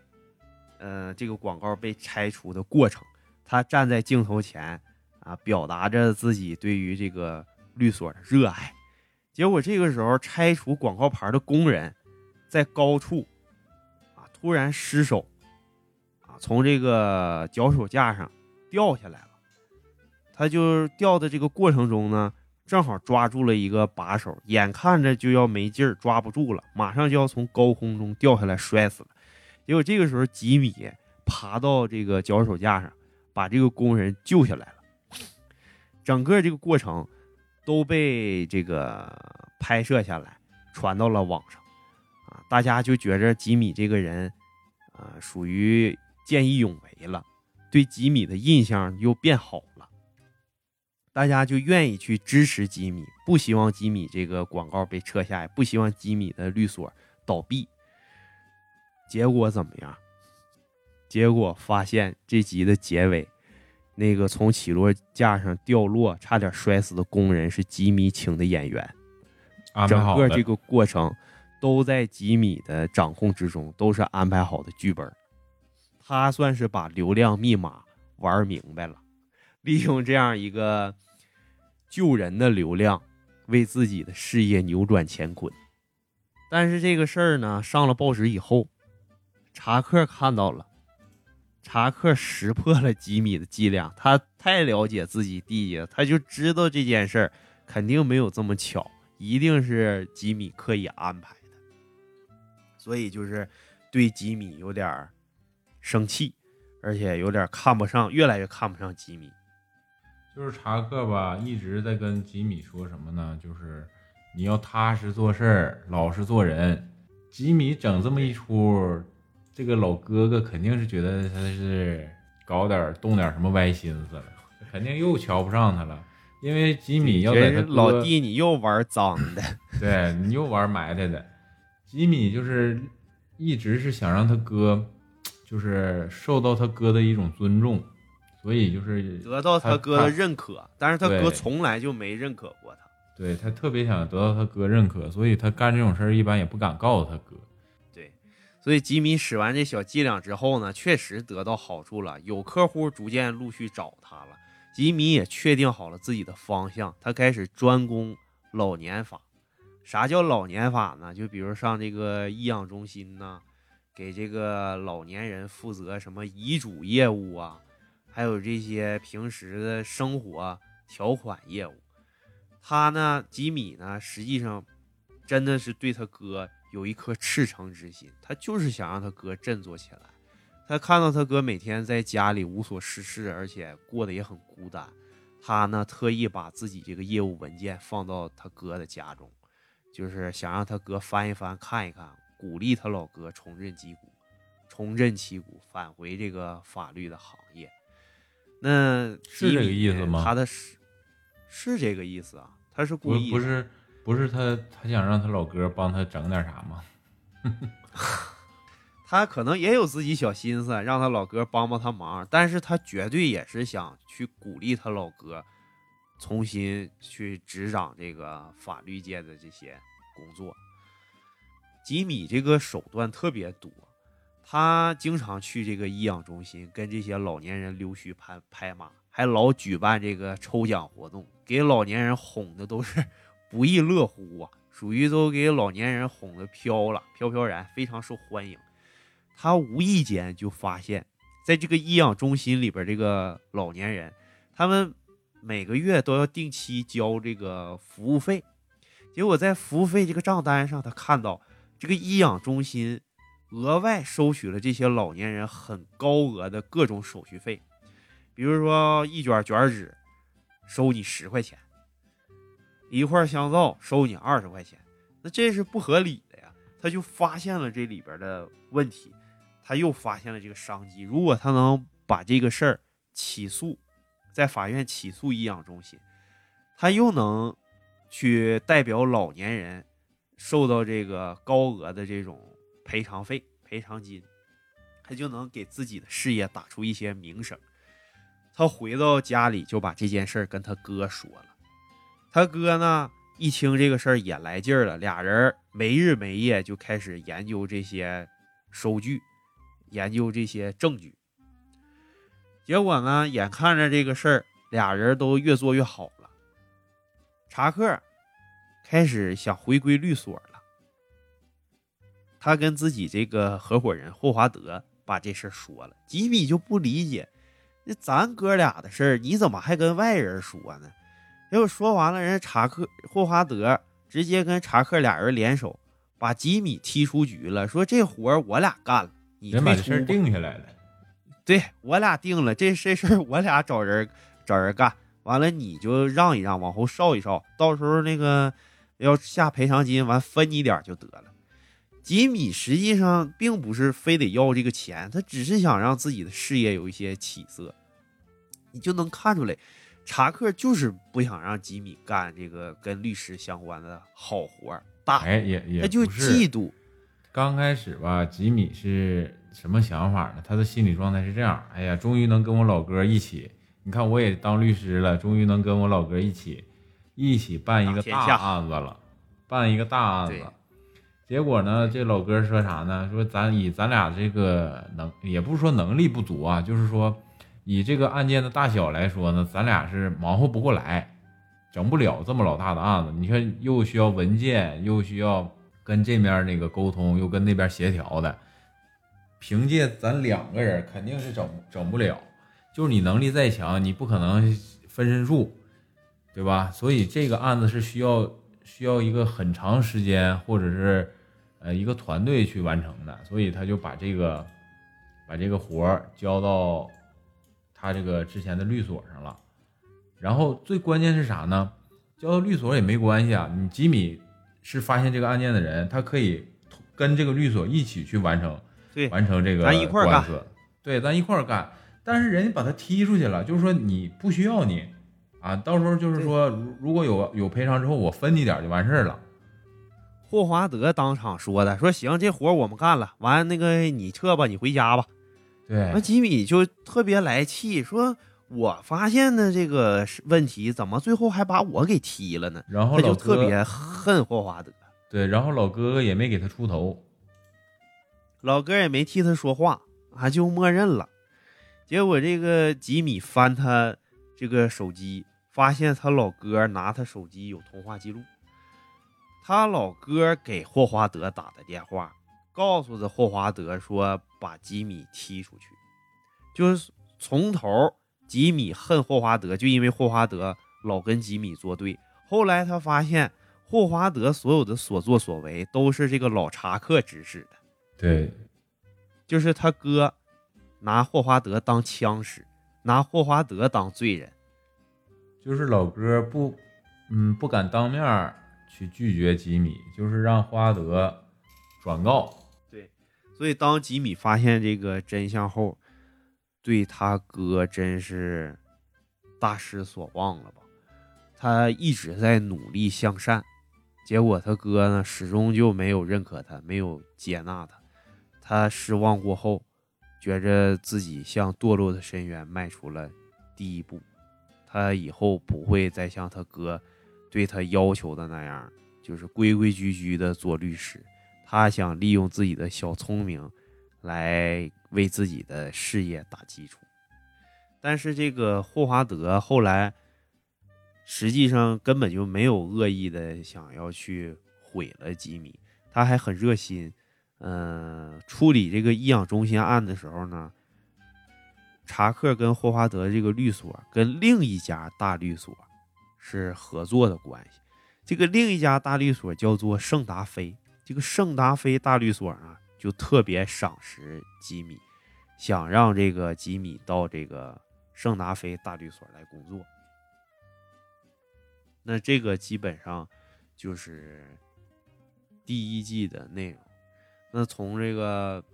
呃，这个广告被拆除的过程，他站在镜头前啊，表达着自己对于这个律所的热爱。结果这个时候，拆除广告牌的工人在高处啊突然失手，从这个脚手架上掉下来了。他就掉的这个过程中呢，正好抓住了一个把手，眼看着就要没劲儿，抓不住了，马上就要从高空中掉下来摔死了。结果这个时候吉米爬到这个脚手架上，把这个工人救下来了。整个这个过程都被这个拍摄下来，传到了网上。啊，大家就觉着吉米这个人，啊，属于见义勇为了，对吉米的印象又变好了。大家就愿意去支持吉米，不希望吉米这个广告被撤下，不希望吉米的律所倒闭。结果怎么样？结果发现这集的结尾，那个从起落架上掉落、差点摔死的工人是吉米请的演员。整个这个过程都在吉米的掌控之中，都是安排好的剧本。他算是把流量密码玩明白了，利用这样一个。救人的流量，为自己的事业扭转乾坤。但是这个事儿呢，上了报纸以后，查克看到了，查克识破了吉米的伎俩。他太了解自己弟弟了，他就知道这件事儿肯定没有这么巧，一定是吉米刻意安排的。所以就是对吉米有点儿生气，而且有点看不上，越来越看不上吉米。就是查克吧，一直在跟吉米说什么呢？就是你要踏实做事儿，老实做人。吉米整这么一出，这个老哥哥肯定是觉得他是搞点动点什么歪心思了，肯定又瞧不上他了。因为吉米要在他老弟，你又玩脏的，对你又玩埋汰的。吉米就是一直是想让他哥，就是受到他哥的一种尊重。所以就是得到他哥的认可，但是他哥从来就没认可过他。对他特别想得到他哥认可，所以他干这种事儿一般也不敢告诉他哥。对，所以吉米使完这小伎俩之后呢，确实得到好处了，有客户逐渐陆续找他了。吉米也确定好了自己的方向，他开始专攻老年法。啥叫老年法呢？就比如上这个医养中心呢，给这个老年人负责什么遗嘱业务啊。还有这些平时的生活条款业务，他呢，吉米呢，实际上真的是对他哥有一颗赤诚之心，他就是想让他哥振作起来。他看到他哥每天在家里无所事事，而且过得也很孤单，他呢，特意把自己这个业务文件放到他哥的家中，就是想让他哥翻一翻看一看，鼓励他老哥重振旗鼓，重振旗鼓，返回这个法律的行业。那是这个意思吗？他的是是这个意思啊，他是故意不是不是他他想让他老哥帮他整点啥吗？他可能也有自己小心思，让他老哥帮帮他忙，但是他绝对也是想去鼓励他老哥重新去执掌这个法律界的这些工作。吉米这个手段特别多。他经常去这个医养中心，跟这些老年人溜须拍拍马，还老举办这个抽奖活动，给老年人哄的都是 不亦乐乎啊，属于都给老年人哄的飘了，飘飘然，非常受欢迎。他无意间就发现，在这个医养中心里边，这个老年人，他们每个月都要定期交这个服务费，结果在服务费这个账单上，他看到这个医养中心。额外收取了这些老年人很高额的各种手续费，比如说一卷卷纸收你十块钱，一块香皂收你二十块钱，那这是不合理的呀。他就发现了这里边的问题，他又发现了这个商机。如果他能把这个事儿起诉，在法院起诉医养中心，他又能去代表老年人受到这个高额的这种。赔偿费、赔偿金，他就能给自己的事业打出一些名声。他回到家里就把这件事跟他哥说了。他哥呢一听这个事儿也来劲儿了，俩人没日没夜就开始研究这些收据，研究这些证据。结果呢，眼看着这个事儿俩人都越做越好了，查克开始想回归律所了。他跟自己这个合伙人霍华德把这事儿说了，吉米就不理解，那咱哥俩的事儿，你怎么还跟外人说呢？结果说完了，人家查克霍华德直接跟查克俩人联手，把吉米踢出局了，说这活儿我俩干了，你人把这事定下来了。对我俩定了，这这事儿我俩找人找人干，完了你就让一让，往后稍一稍，到时候那个要下赔偿金，完分你点儿就得了。吉米实际上并不是非得要这个钱，他只是想让自己的事业有一些起色。你就能看出来，查克就是不想让吉米干这个跟律师相关的好活儿大活，哎，也也他就嫉妒。刚开始吧，吉米是什么想法呢？他的心理状态是这样：哎呀，终于能跟我老哥一起，你看我也当律师了，终于能跟我老哥一起一起办一个大案子了，办一个大案子。结果呢，这老哥说啥呢？说咱以咱俩这个能，也不是说能力不足啊，就是说以这个案件的大小来说呢，咱俩是忙活不过来，整不了这么老大的案子。你看，又需要文件，又需要跟这面那个沟通，又跟那边协调的。凭借咱两个人肯定是整整不了，就是你能力再强，你不可能分身术，对吧？所以这个案子是需要需要一个很长时间，或者是呃一个团队去完成的。所以他就把这个把这个活儿交到他这个之前的律所上了。然后最关键是啥呢？交到律所也没关系啊，你吉米是发现这个案件的人，他可以跟这个律所一起去完成。对，完成这个咱一块儿干官司，对，咱一块儿干。但是人家把他踢出去了，就是说你不需要你啊，到时候就是说，如如果有有赔偿之后，我分你点就完事儿了。霍华德当场说的，说行，这活儿我们干了，完那个你撤吧，你回家吧。对那，吉米就特别来气，说我发现的这个问题，怎么最后还把我给踢了呢？然后他就特别恨霍华德，对，然后老哥哥也没给他出头，老哥也没替他说话，啊，就默认了。结果这个吉米翻他这个手机，发现他老哥拿他手机有通话记录，他老哥给霍华德打的电话，告诉的霍华德说把吉米踢出去，就是从头吉米恨霍华德，就因为霍华德老跟吉米作对。后来他发现霍华德所有的所作所为都是这个老查克指使的。对，就是他哥拿霍华德当枪使，拿霍华德当罪人。就是老哥不，嗯，不敢当面去拒绝吉米，就是让花德转告。对所以当吉米发现这个真相后，对他哥真是大失所望了吧？他一直在努力向善，结果他哥呢始终就没有认可他，没有接纳他。他失望过后，觉着自己向堕落的深渊迈出了第一步。他以后不会再像他哥对他要求的那样，就是规规矩矩的做律师。他想利用自己的小聪明，来为自己的事业打基础。但是这个霍华德后来，实际上根本就没有恶意的想要去毁了吉米，他还很热心。嗯、处理这个医养中心案的时候呢，查克跟霍华德这个律所跟另一家大律所是合作的关系。这个另一家大律所叫做圣达菲，这个圣达菲大律所呢，就特别赏识吉米，想让这个吉米到这个圣达菲大律所来工作。那这个基本上就是第一季的内容。那从这个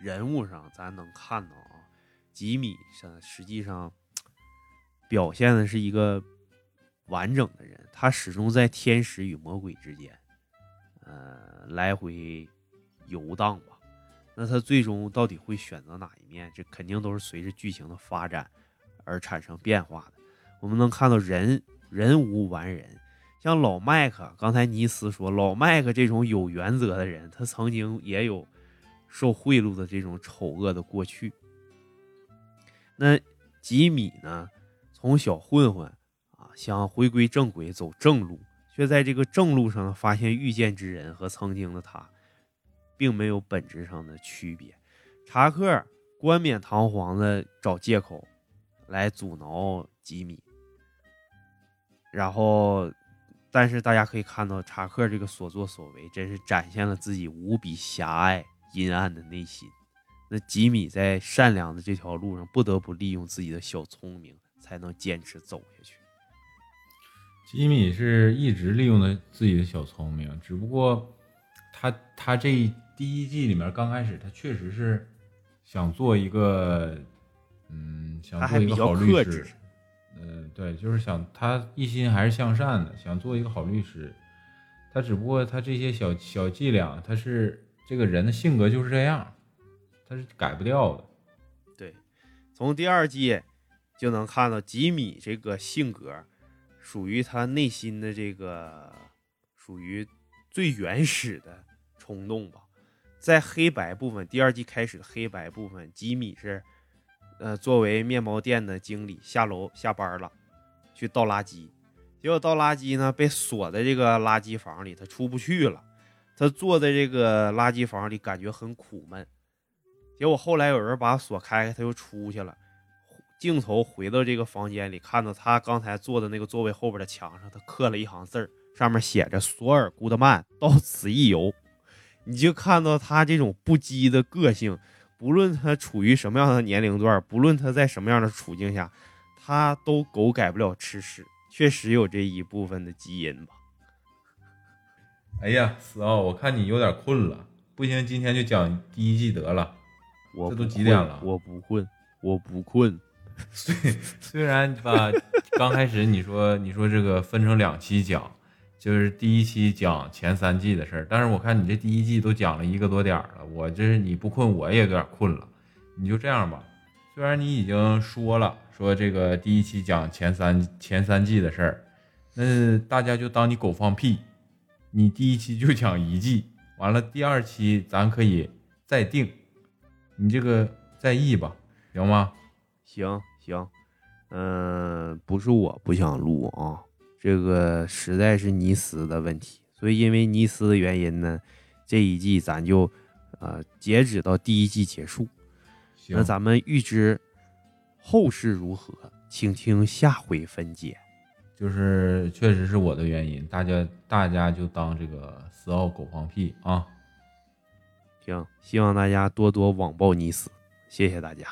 人物上，咱能看到啊，吉米实实际上表现的是一个完整的人，他始终在天使与魔鬼之间，呃，来回游荡吧。那他最终到底会选择哪一面？这肯定都是随着剧情的发展而产生变化的。我们能看到人人无完人，像老麦克，刚才尼斯说，老麦克这种有原则的人，他曾经也有受贿赂的这种丑恶的过去。那吉米呢，从小混混啊，想回归正轨，走正路，却在这个正路上发现遇见之人和曾经的他，并没有本质上的区别。查克冠冕堂皇的找借口来阻挠吉米，然后，但是大家可以看到，查克这个所作所为，真是展现了自己无比狭隘、阴暗的内心。那吉米在善良的这条路上，不得不利用自己的小聪明，才能坚持走下去。吉米是一直利用的自己的小聪明，只不过他他这第一季里面刚开始，他确实是想做一个，嗯，想做一个好律师。嗯，对，就是想他一心还是向善的，想做一个好律师。他只不过他这些小小伎俩，他是这个人的性格就是这样，他是改不掉的。对，从第二季就能看到吉米这个性格。属于他内心的这个，属于最原始的冲动吧。在黑白部分，第二季开始的黑白部分，吉米是，呃，作为面包店的经理下楼下班了，去倒垃圾，结果倒垃圾呢被锁在这个垃圾房里，他出不去了。他坐在这个垃圾房里，感觉很苦闷。结果后来有人把锁开开，他又出去了。镜头回到这个房间里，看到他刚才坐的那个座位后边的墙上，他刻了一行字，上面写着“索尔·古德曼到此一游”。你就看到他这种不羁的个性，不论他处于什么样的年龄段，不论他在什么样的处境下，他都狗改不了吃屎，确实有这一部分的基因吧。哎呀，死奥，我看你有点困了，不行，今天就讲第一季得了。我这都几点了？我不困，我不困。虽虽然吧，刚开始你说 你说这个分成两期讲，就是第一期讲前三季的事儿，但是我看你这第一季都讲了一个多点了，我这是你不困我也有点困了，你就这样吧。虽然你已经说了说这个第一期讲前三前三季的事儿，那大家就当你狗放屁，你第一期就讲一季，完了第二期咱可以再定，你这个再议吧，行吗？行行，嗯，不是我不想录啊，这个实在是尼斯的问题，所以因为尼斯的原因呢，这一季咱就呃截止到第一季结束。那咱们预知后事如何，请听下回分解。就是确实是我的原因，大家大家就当这个死奥狗放屁啊。行，希望大家多多网暴你死，谢谢大家。